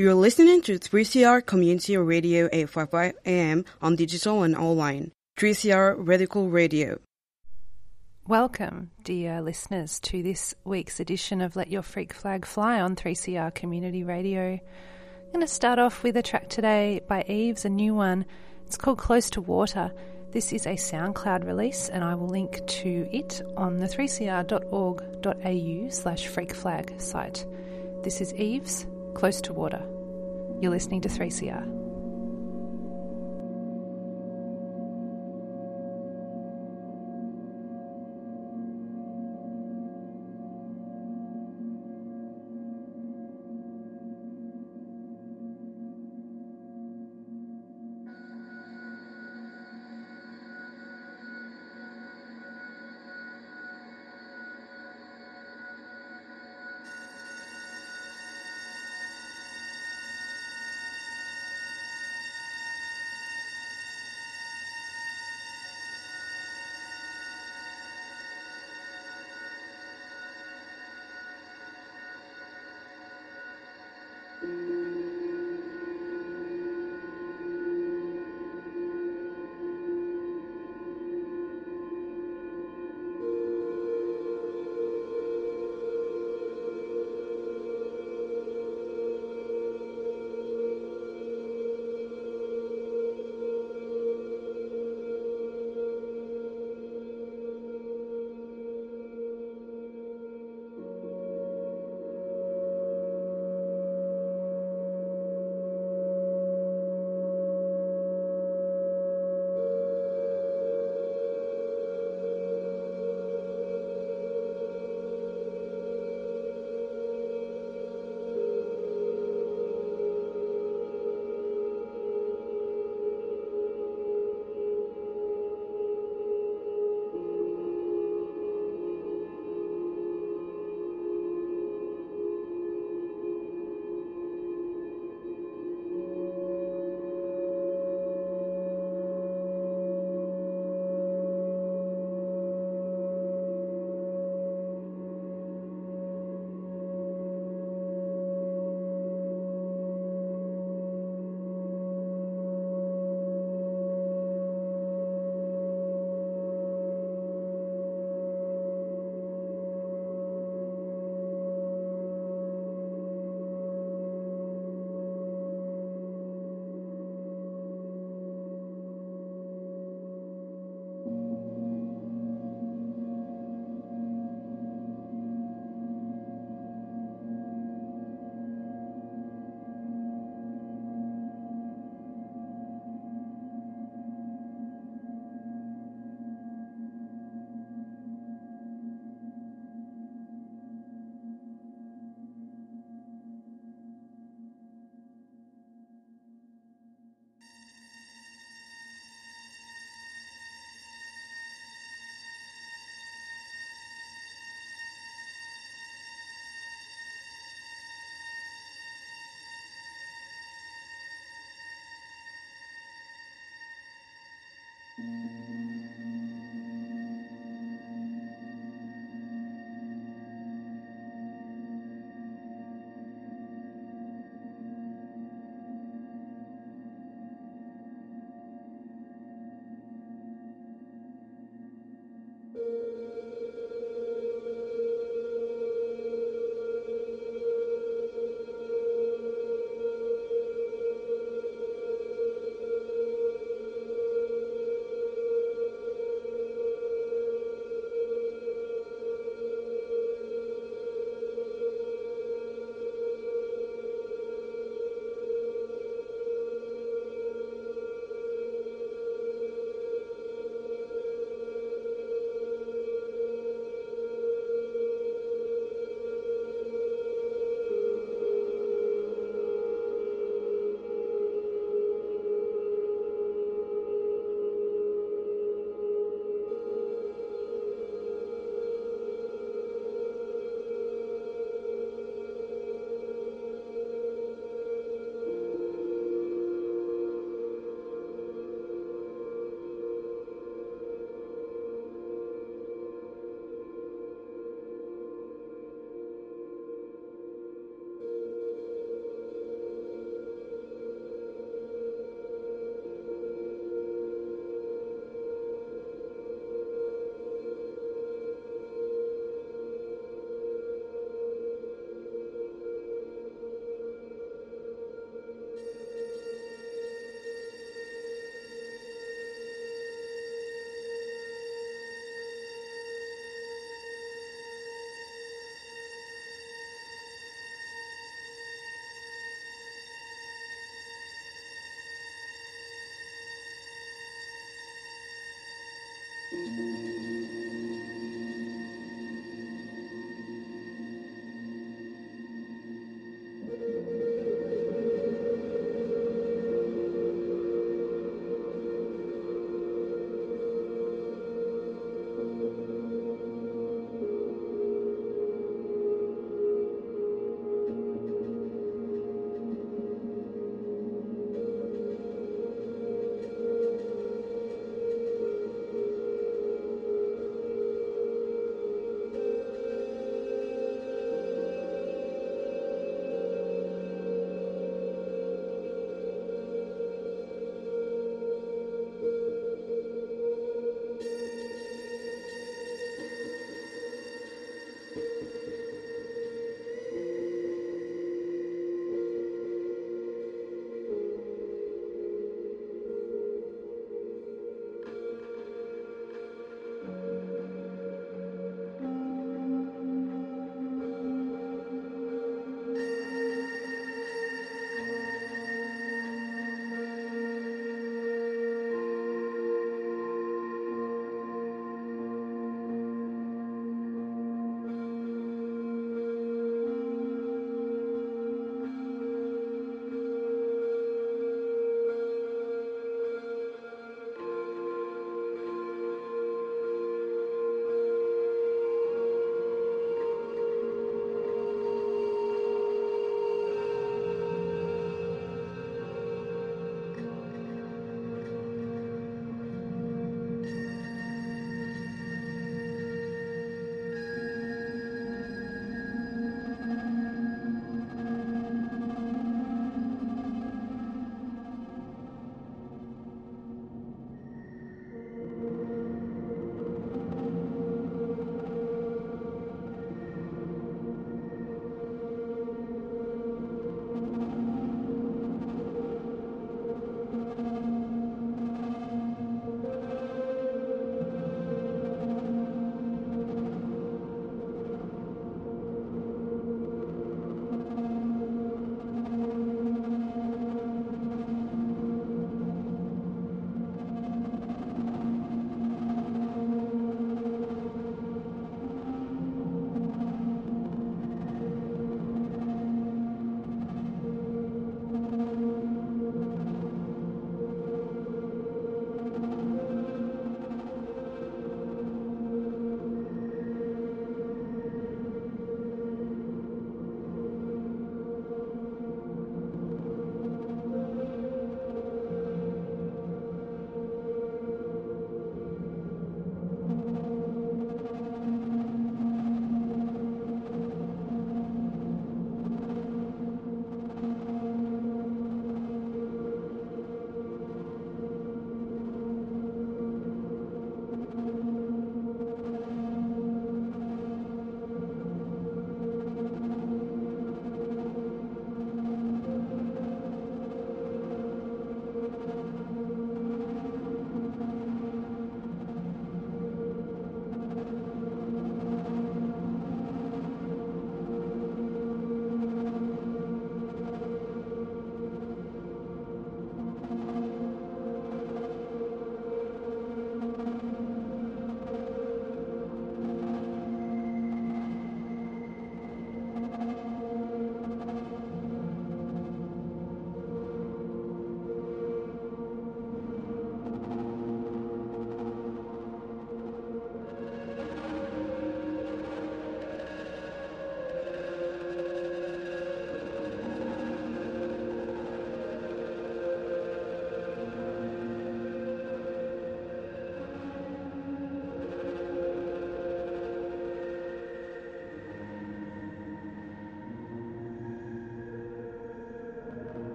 You're listening to 3CR Community Radio 855 AM on digital and online. 3CR Radical Radio. Welcome, dear listeners, to this week's edition of Let Your Freak Flag Fly on 3CR Community Radio. I'm going to start off with a track today by Eves, a new one. It's called Close to Water. This is a SoundCloud release, and I will link to it on the 3cr.org.au slash freakflag site. This is Eves, Close to Water. You're listening to 3CR.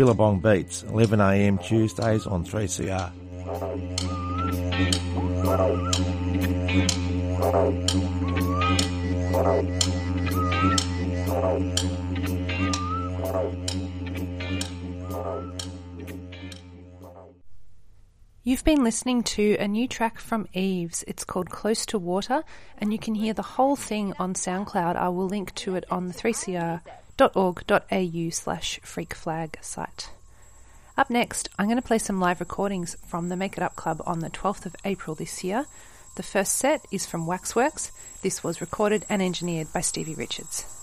Billabong Beats, 11am Tuesdays on 3CR. You've been listening to a new track from Eves. It's called Close to Water, and you can hear the whole thing on SoundCloud. I will link to it on the 3cr.org.au slash freakflag site. Up next, I'm going to play some live recordings from the Make It Up Club on the 12th of April this year. The first set is from Waxworks. This was recorded and engineered by Stevie Richards.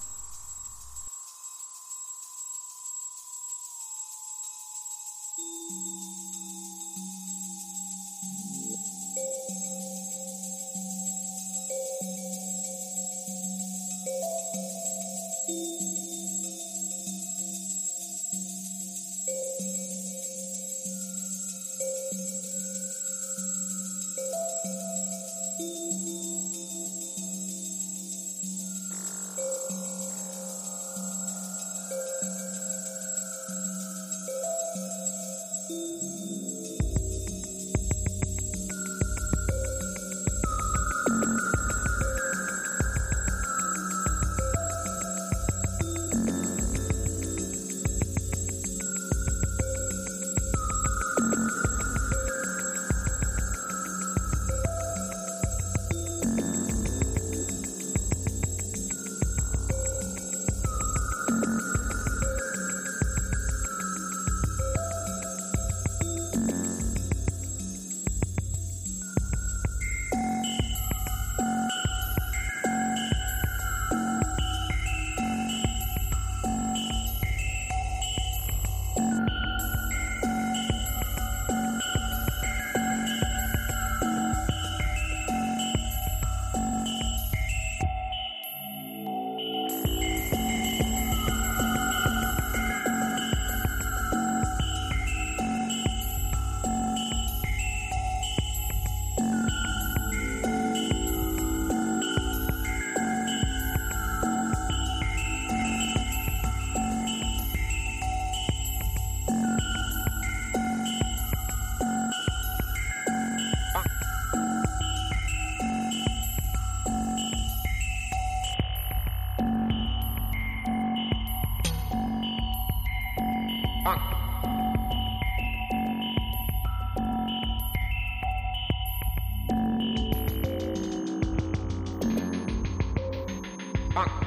Bang.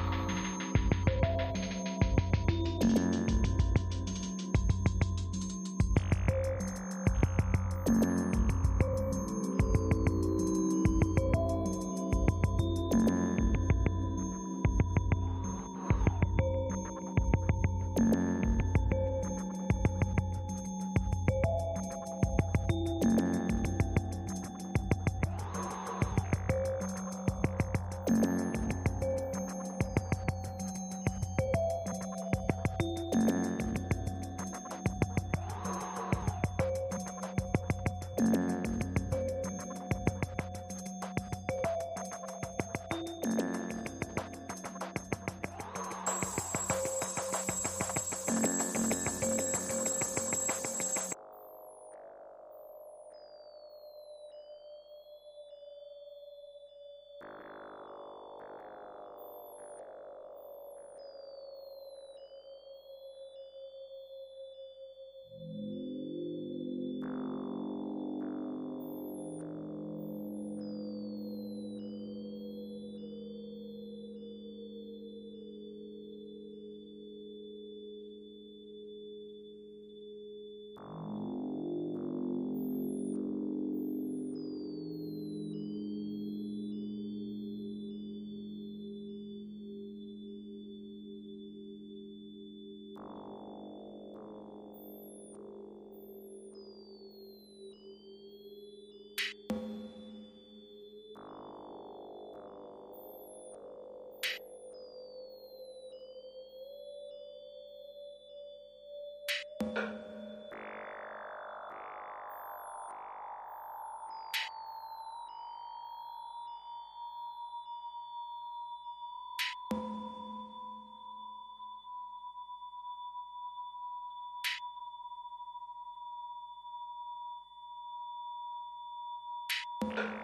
you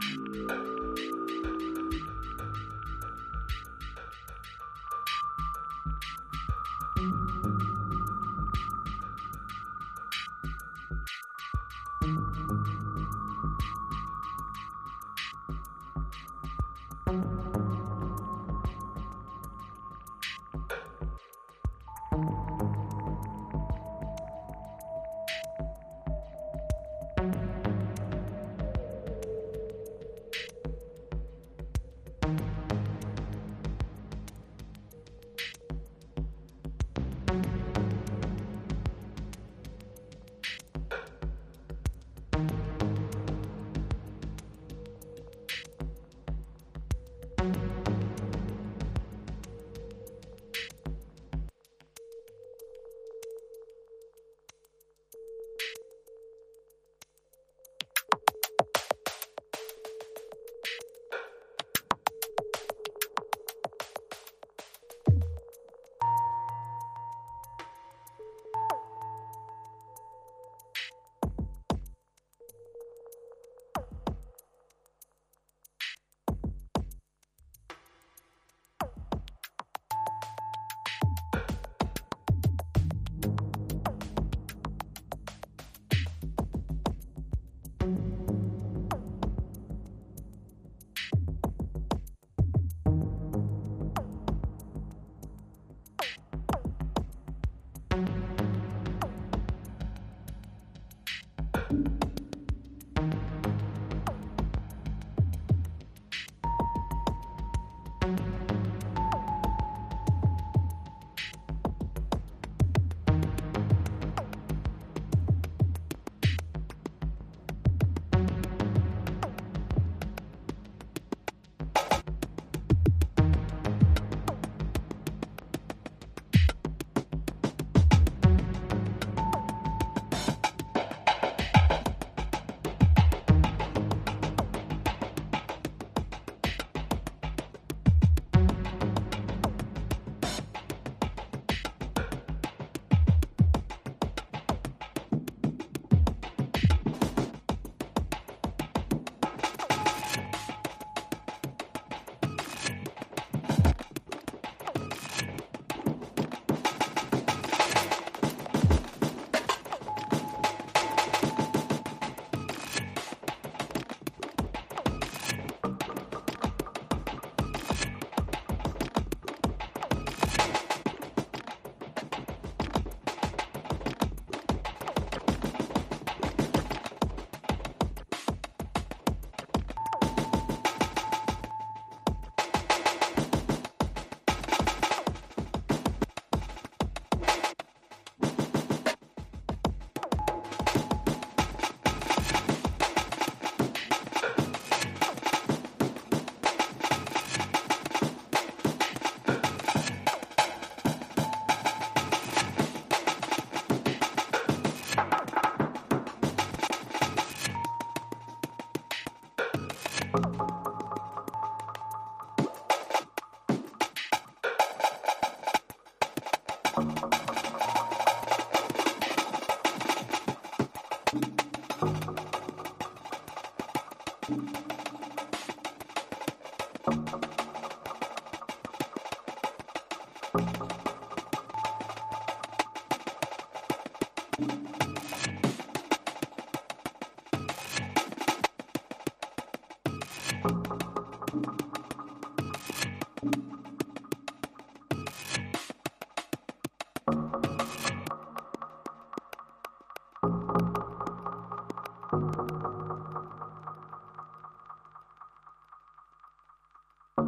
Thank you.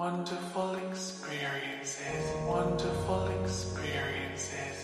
Wonderful experiences, wonderful experiences.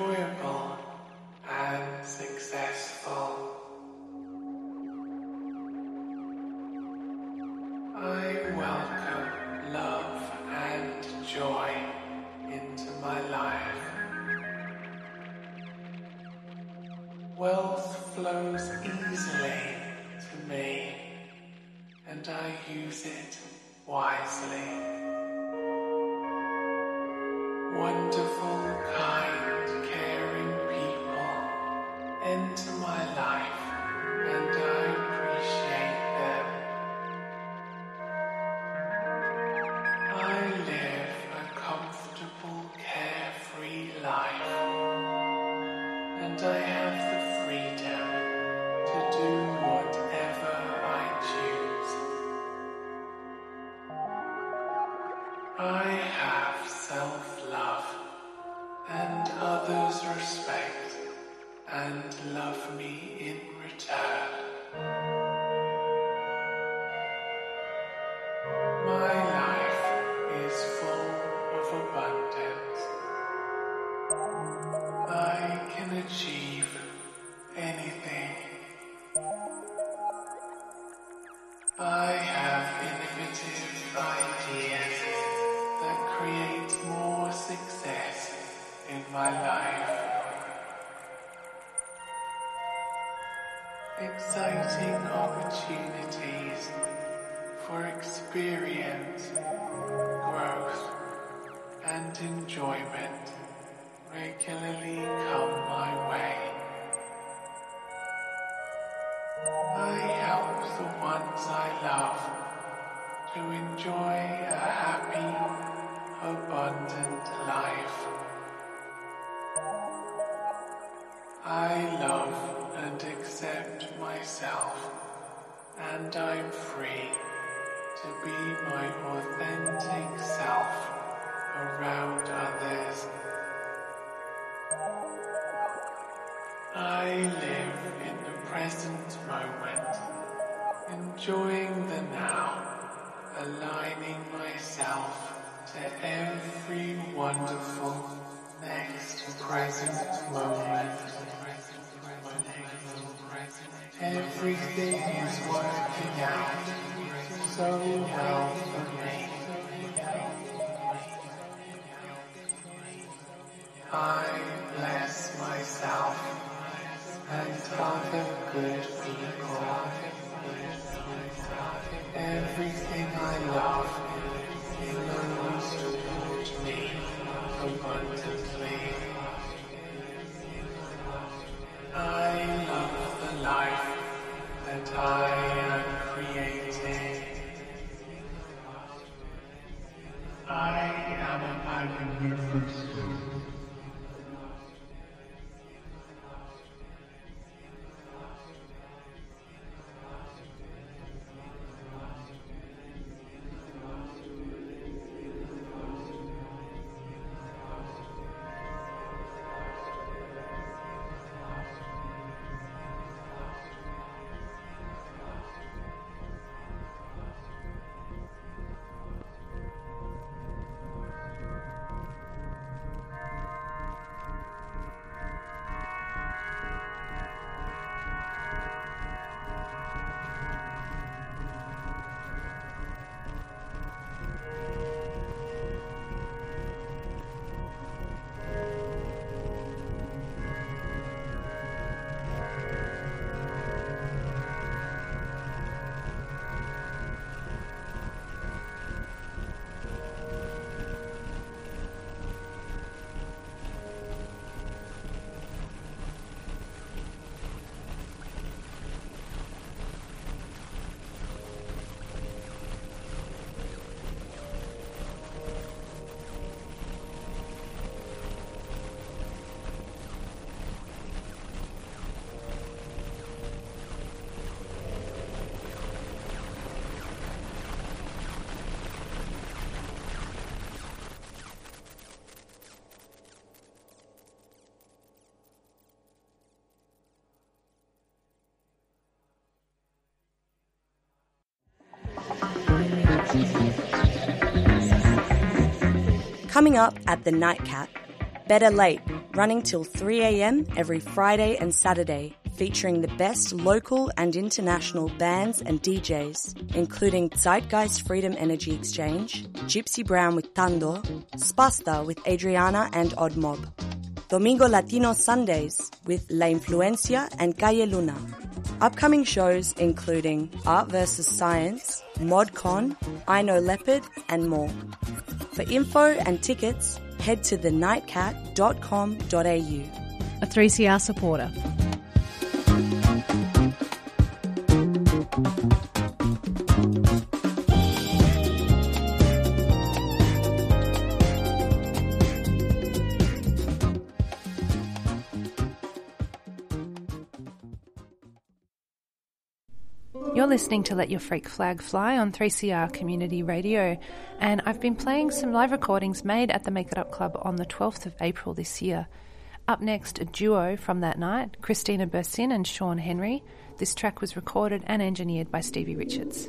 enjoyable and successful. Everything I love. Coming up at the Nightcat, Better Late, running till 3am every Friday and Saturday, featuring the best local and international bands and DJs, including Zeitgeist Freedom Energy Exchange, Gypsy Brown with Tando, Spasta with Adriana and Odd Mob. Domingo Latino Sundays with La Influencia and Calle Luna. Upcoming shows including Art vs. Science, ModCon, I Know Leopard, and more. For info and tickets, head to thenightcat.com.au. A 3CR supporter. You're listening to Let Your Freak Flag Fly on 3CR Community Radio, and I've been playing some live recordings made at the Make It Up Club on the 12th of April this year. Up next, a duo from that night, Christina Bursin and Sean Henry. This track was recorded and engineered by Stevie Richards.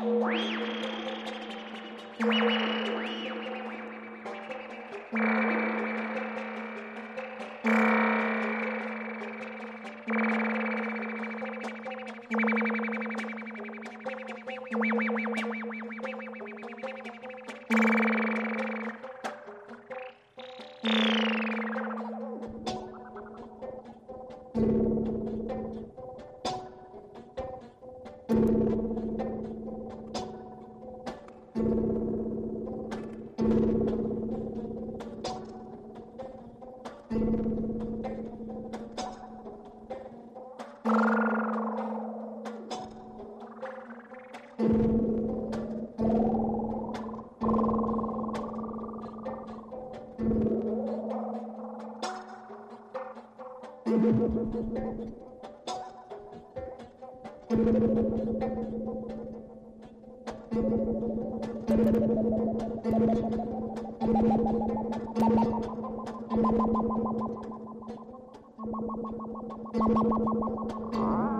Thank you. Thank you.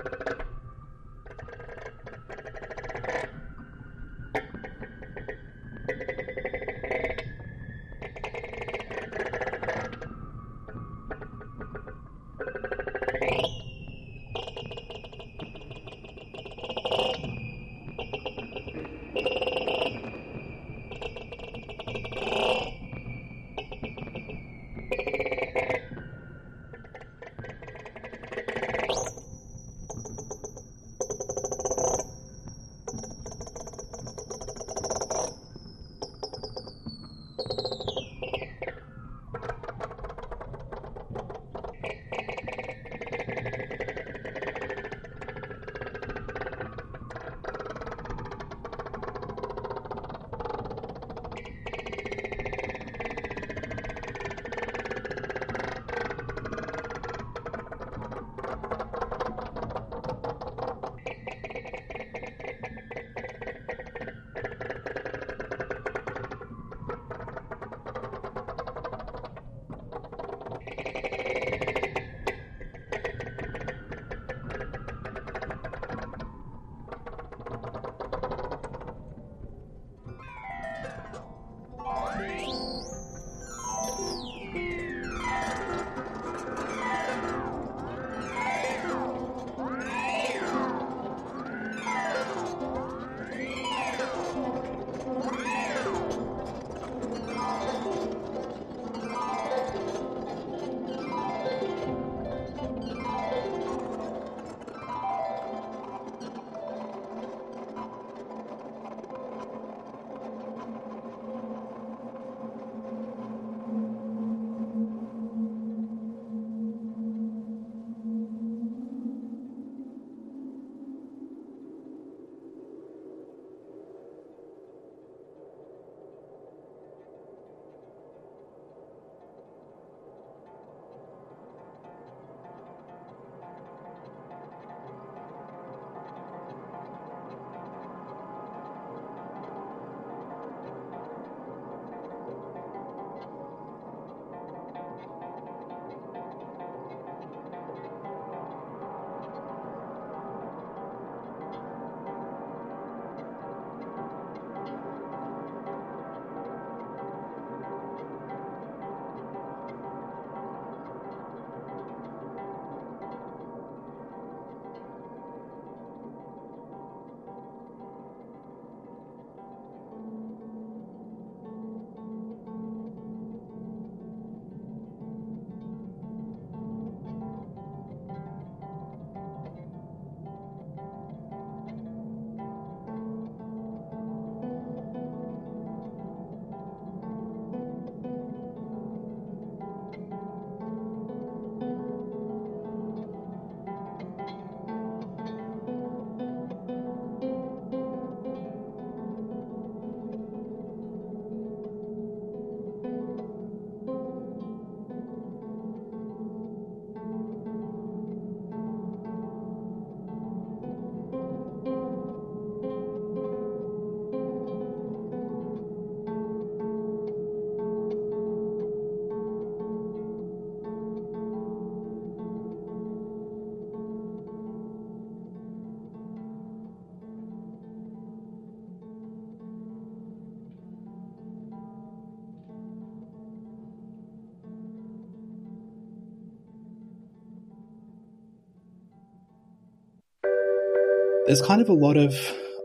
there's kind of a lot of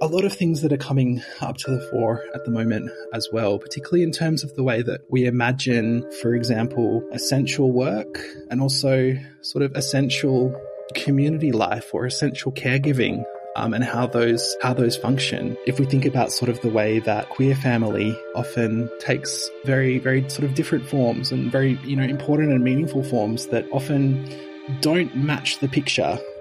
a lot of things that are coming up to the fore at the moment as well, particularly in terms of the way that we imagine, for example, essential work and also sort of essential community life or essential caregiving um, and how those how those function. If we think about sort of the way that queer family often takes very very sort of different forms and very you know important and meaningful forms that often don't match the picture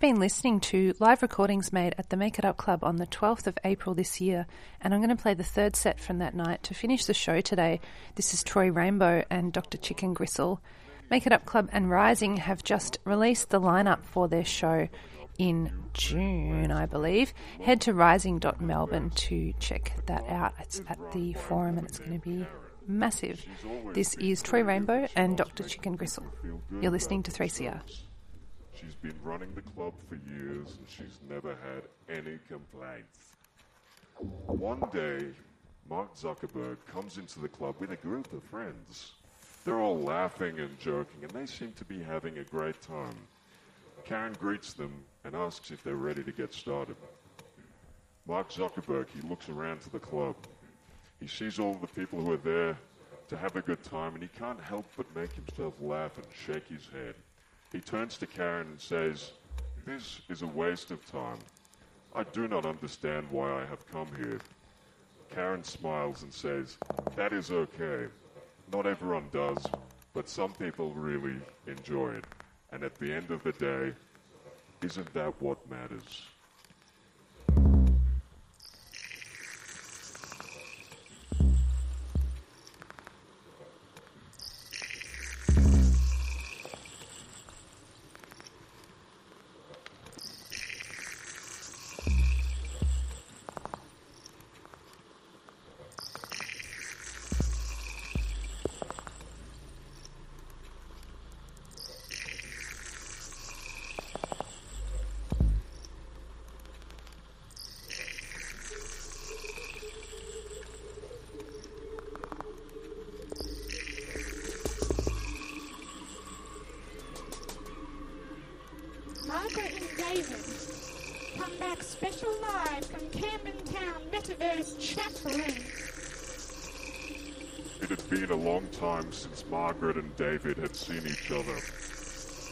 Been listening to live recordings made at the Make It Up Club on the 12th of April this year, and I'm going to play the third set from that night to finish the show today. This is Troy Rainbow and Dr. Chicken Gristle. Make It Up Club and Rising have just released the lineup for their show in June, I believe. Head to rising.melbourne to check that out. It's at the forum and it's going to be massive. This is Troy Rainbow and Dr. Chicken Gristle. You're listening to 3CR. She's been running the club for years and she's never had any complaints. One day, Mark Zuckerberg comes into the club with a group of friends. They're all laughing and joking and they seem to be having a great time. Karen greets them and asks if they're ready to get started. Mark Zuckerberg, he looks around to the club. He sees all the people who are there to have a good time and he can't help but make himself laugh and shake his head. He turns to Karen and says, This is a waste of time. I do not understand why I have come here. Karen smiles and says, That is okay. Not everyone does, but some people really enjoy it. And at the end of the day, isn't that what matters? Since Margaret and David had seen each other.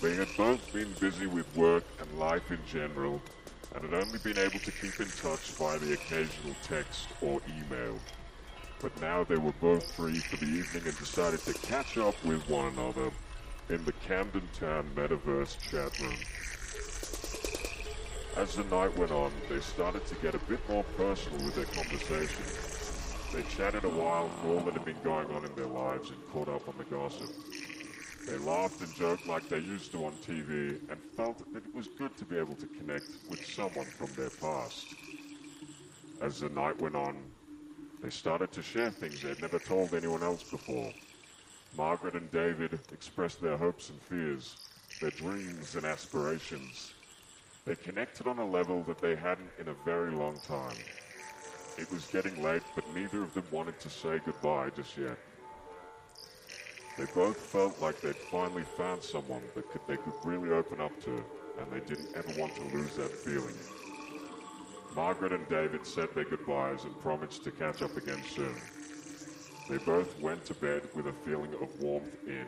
They had both been busy with work and life in general, and had only been able to keep in touch via the occasional text or email. But now they were both free for the evening and decided to catch up with one another in the Camden Town Metaverse chat room. As the night went on, they started to get a bit more personal with their conversation. They chatted a while for all that had been going on in their lives and caught up on the gossip. They laughed and joked like they used to on TV and felt that it was good to be able to connect with someone from their past. As the night went on, they started to share things they'd never told anyone else before. Margaret and David expressed their hopes and fears, their dreams and aspirations. They connected on a level that they hadn't in a very long time. It was getting late, but neither of them wanted to say goodbye just yet. They both felt like they'd finally found someone that could, they could really open up to, and they didn't ever want to lose that feeling. Margaret and David said their goodbyes and promised to catch up again soon. They both went to bed with a feeling of warmth in.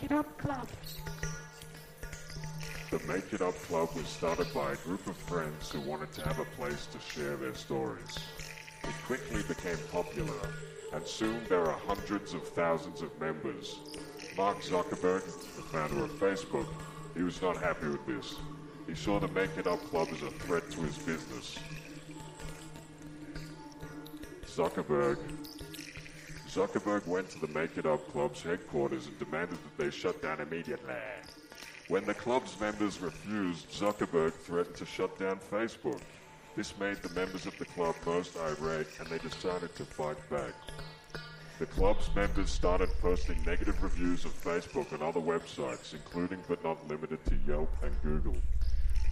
Make It Up Club. The Make It Up Club was started by a group of friends who wanted to have a place to share their stories. It quickly became popular, and soon there are hundreds of thousands of members. Mark Zuckerberg, the founder of Facebook, he was not happy with this. He saw the Make It Up Club as a threat to his business. Zuckerberg Zuckerberg went to the Make It Up Club's headquarters and demanded that they shut down immediately. When the club's members refused, Zuckerberg threatened to shut down Facebook. This made the members of the club most irate and they decided to fight back. The club's members started posting negative reviews of Facebook and other websites, including but not limited to Yelp and Google.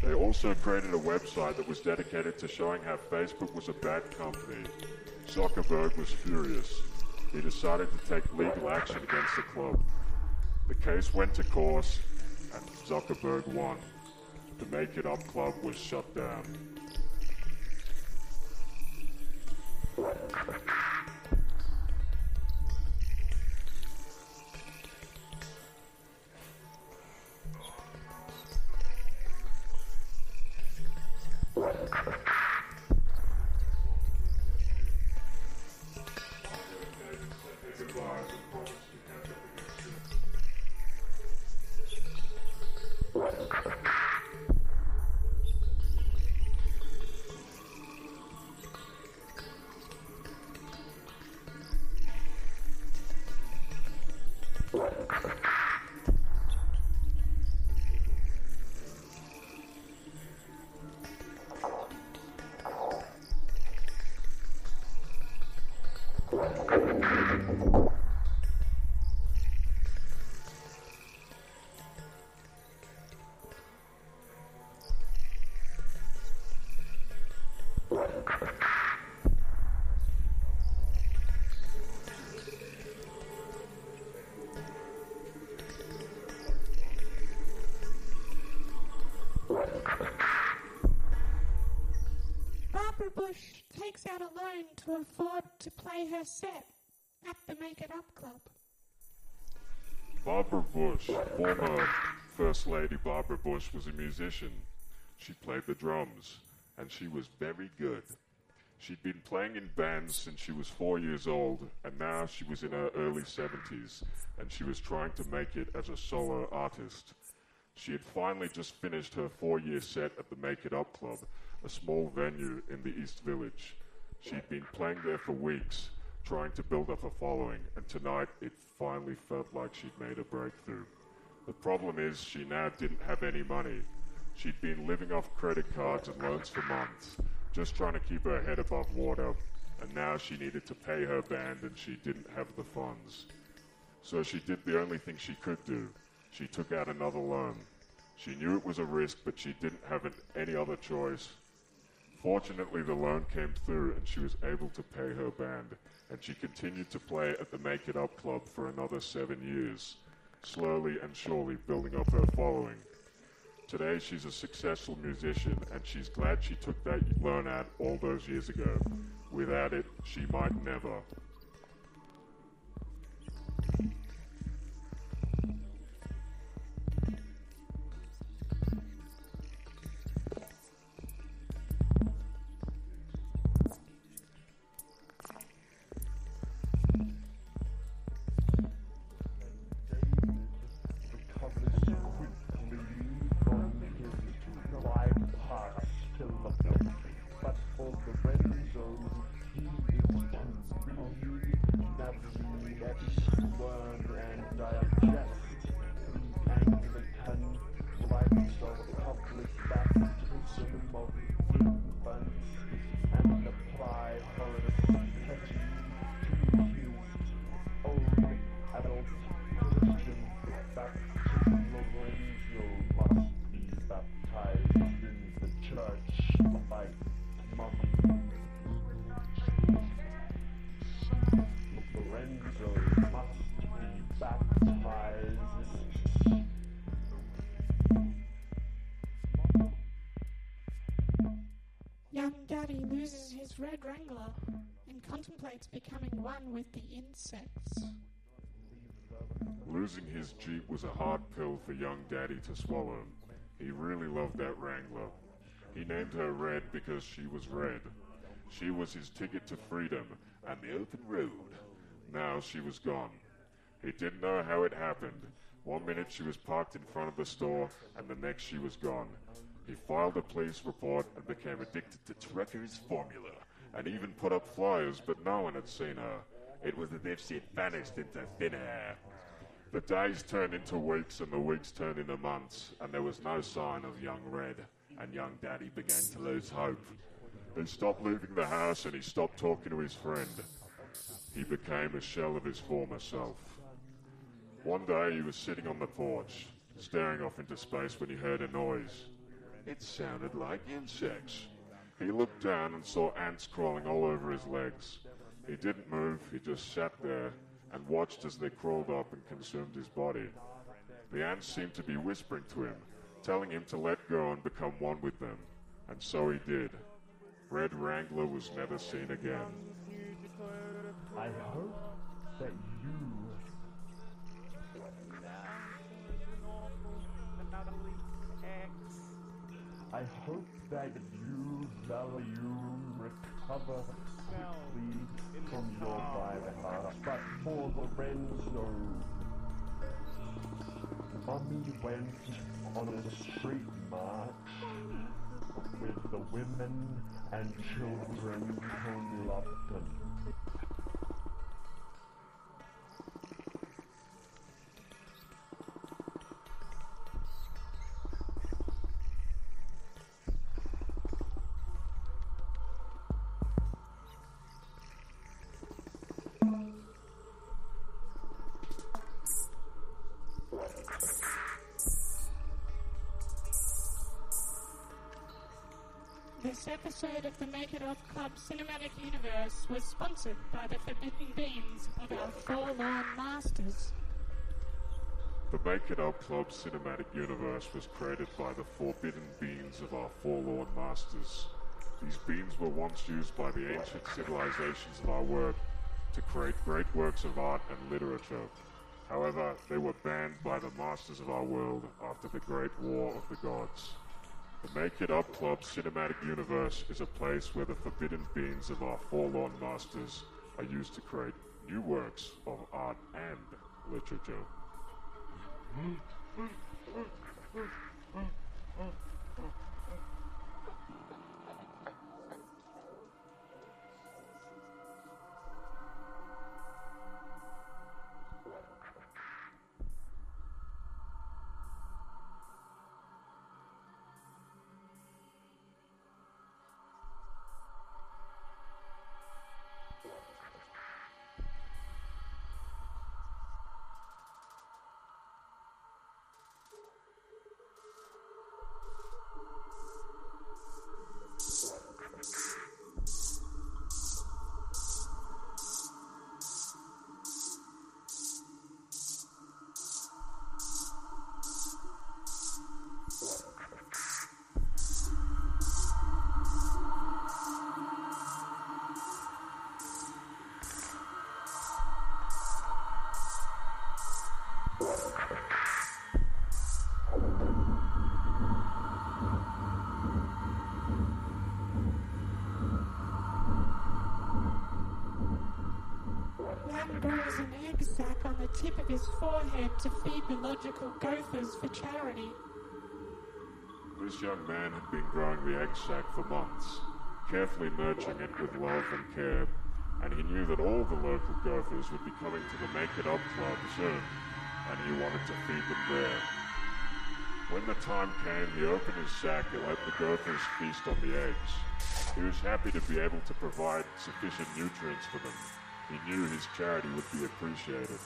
They also created a website that was dedicated to showing how Facebook was a bad company. Zuckerberg was furious. He decided to take legal action against the club. The case went to court and Zuckerberg won. The Make It Up Club was shut down. Barbara Bush takes out a loan to afford to play her set at the Make It Up Club. Barbara Bush, former First Lady Barbara Bush, was a musician. She played the drums, and she was very good. She'd been playing in bands since she was four years old, and now she was in her early 70s, and she was trying to make it as a solo artist. She had finally just finished her four year set at the Make It Up Club, a small venue in the East Village. She'd been playing there for weeks, trying to build up a following, and tonight it finally felt like she'd made a breakthrough. The problem is, she now didn't have any money. She'd been living off credit cards and loans for months, just trying to keep her head above water, and now she needed to pay her band and she didn't have the funds. So she did the only thing she could do. She took out another loan. She knew it was a risk, but she didn't have an, any other choice. Fortunately, the loan came through and she was able to pay her band, and she continued to play at the Make It Up Club for another seven years, slowly and surely building up her following. Today, she's a successful musician, and she's glad she took that loan out all those years ago. Without it, she might never. Young red Wrangler and contemplates becoming one with the insects. Losing his Jeep was a hard pill for young Daddy to swallow. He really loved that Wrangler. He named her Red because she was red. She was his ticket to freedom and the open road. Now she was gone. He didn't know how it happened. One minute she was parked in front of the store, and the next she was gone. He filed a police report and became addicted to Trekker's formula, and even put up flyers, but no one had seen her. It was as if she'd vanished into thin air. The days turned into weeks, and the weeks turned into months, and there was no sign of young Red, and young Daddy began to lose hope. He stopped leaving the house and he stopped talking to his friend. He became a shell of his former self. One day he was sitting on the porch, staring off into space when he heard a noise. It sounded like insects. He looked down and saw ants crawling all over his legs. He didn't move, he just sat there and watched as they crawled up and consumed his body. The ants seemed to be whispering to him, telling him to let go and become one with them. And so he did. Red Wrangler was never seen again. I hope that you I hope that Valium, recover quickly from your bypass. But for Lorenzo, Mommy went on a street march with the women and children who loved them. This episode of the Make It Up Club Cinematic Universe was sponsored by the Forbidden beans of our Forlorn Masters. The Make It Up Club cinematic universe was created by the forbidden beans of our forlorn masters. These beans were once used by the ancient civilizations of our world to create great works of art and literature. However, they were banned by the masters of our world after the Great War of the Gods. The Make It Up Club cinematic universe is a place where the forbidden beings of our forlorn masters are used to create new works of art and literature. Grows an egg sac on the tip of his forehead to feed the logical gophers for charity. This young man had been growing the egg sac for months, carefully nurturing it with love and care, and he knew that all the local gophers would be coming to the Make It Up Club soon, and he wanted to feed them there. When the time came, he opened his sack and let the gophers feast on the eggs. He was happy to be able to provide sufficient nutrients for them. He knew his charity would be appreciated.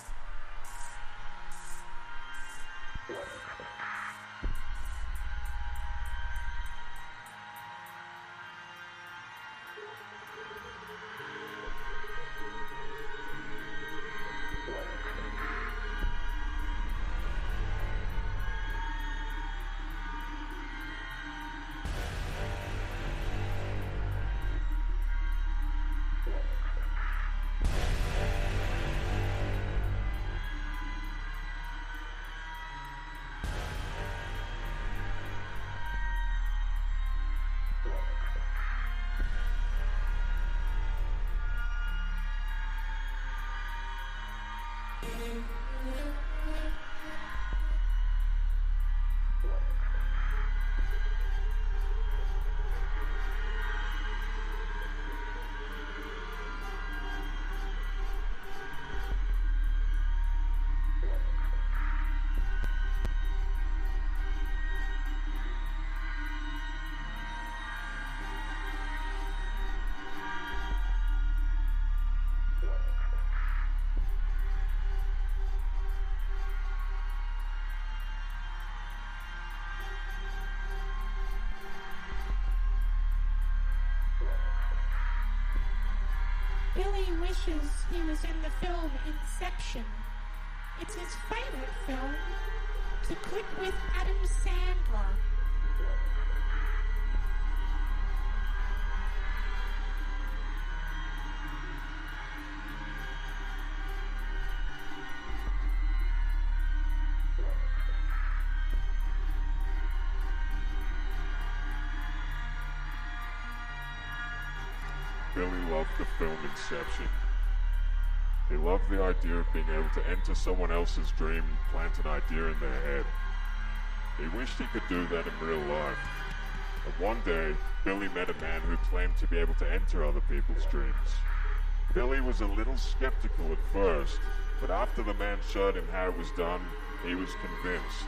Billy wishes he was in the film Inception. It's his favorite film to click with Adam Sandler. Film Inception. He loved the idea of being able to enter someone else's dream and plant an idea in their head. He wished he could do that in real life. And one day, Billy met a man who claimed to be able to enter other people's dreams. Billy was a little skeptical at first, but after the man showed him how it was done, he was convinced.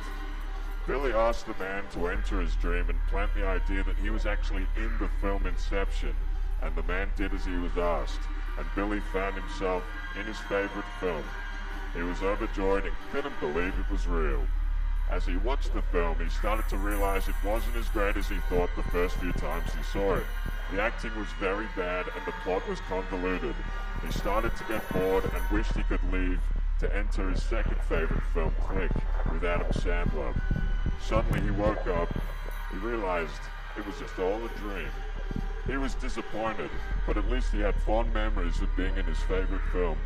Billy asked the man to enter his dream and plant the idea that he was actually in the film Inception, and the man did as he was asked, and Billy found himself in his favorite film. He was overjoyed and couldn't believe it was real. As he watched the film, he started to realize it wasn't as great as he thought the first few times he saw it. The acting was very bad and the plot was convoluted. He started to get bored and wished he could leave to enter his second favorite film, Click, with Adam Sandler. Suddenly he woke up. He realized it was just all a dream. He was disappointed, but at least he had fond memories of being in his favorite film.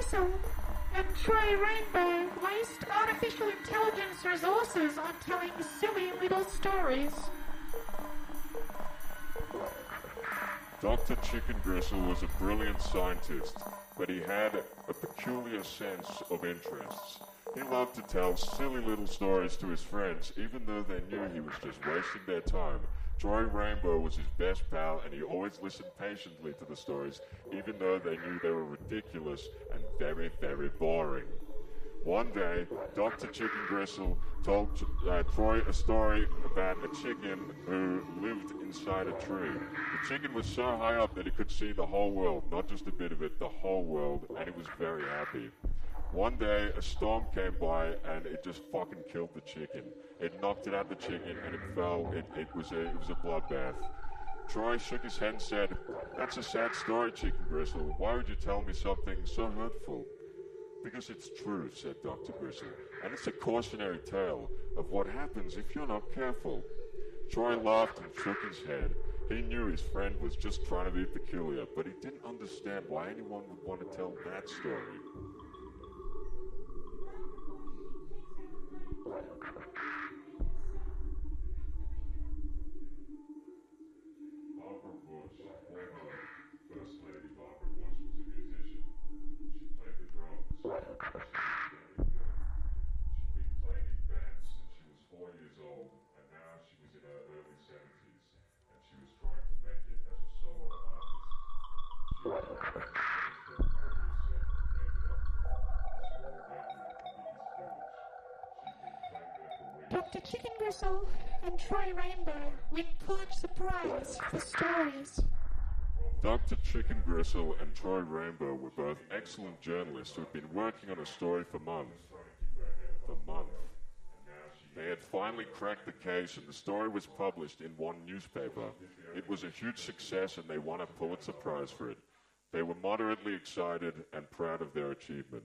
Chicken and Troy Rainbow waste artificial intelligence resources on telling silly little stories. Dr. Chicken Gristle was a brilliant scientist, but he had a peculiar sense of interests. He loved to tell silly little stories to his friends, even though they knew he was just wasting their time. Troy Rainbow was his best pal, and he always listened patiently to the stories, even though they knew they were ridiculous very, very boring. One day, Dr. Chicken Gristle told uh, Troy a story about a chicken who lived inside a tree. The chicken was so high up that it could see the whole world, not just a bit of it, the whole world, and it was very happy. One day, a storm came by and it just fucking killed the chicken. It knocked it out of the chicken and it fell. It, it was a it was a bloodbath. Troy shook his head and said, "That's a sad story, Chicken Gristle. Why would you tell me something so hurtful?" Because it's true, said Dr. Gristle, and it's a cautionary tale of what happens if you're not careful. Troy laughed and shook his head. He knew his friend was just trying to be peculiar, but he didn't understand why anyone would want to tell that story. Gristle and Troy Rainbow win Pulitzer Prize for stories. Dr. Chicken Gristle and Troy Rainbow were both excellent journalists who had been working on a story for months. For months. They had finally cracked the case and the story was published in one newspaper. It was a huge success and they won a Pulitzer Prize for it. They were moderately excited and proud of their achievement.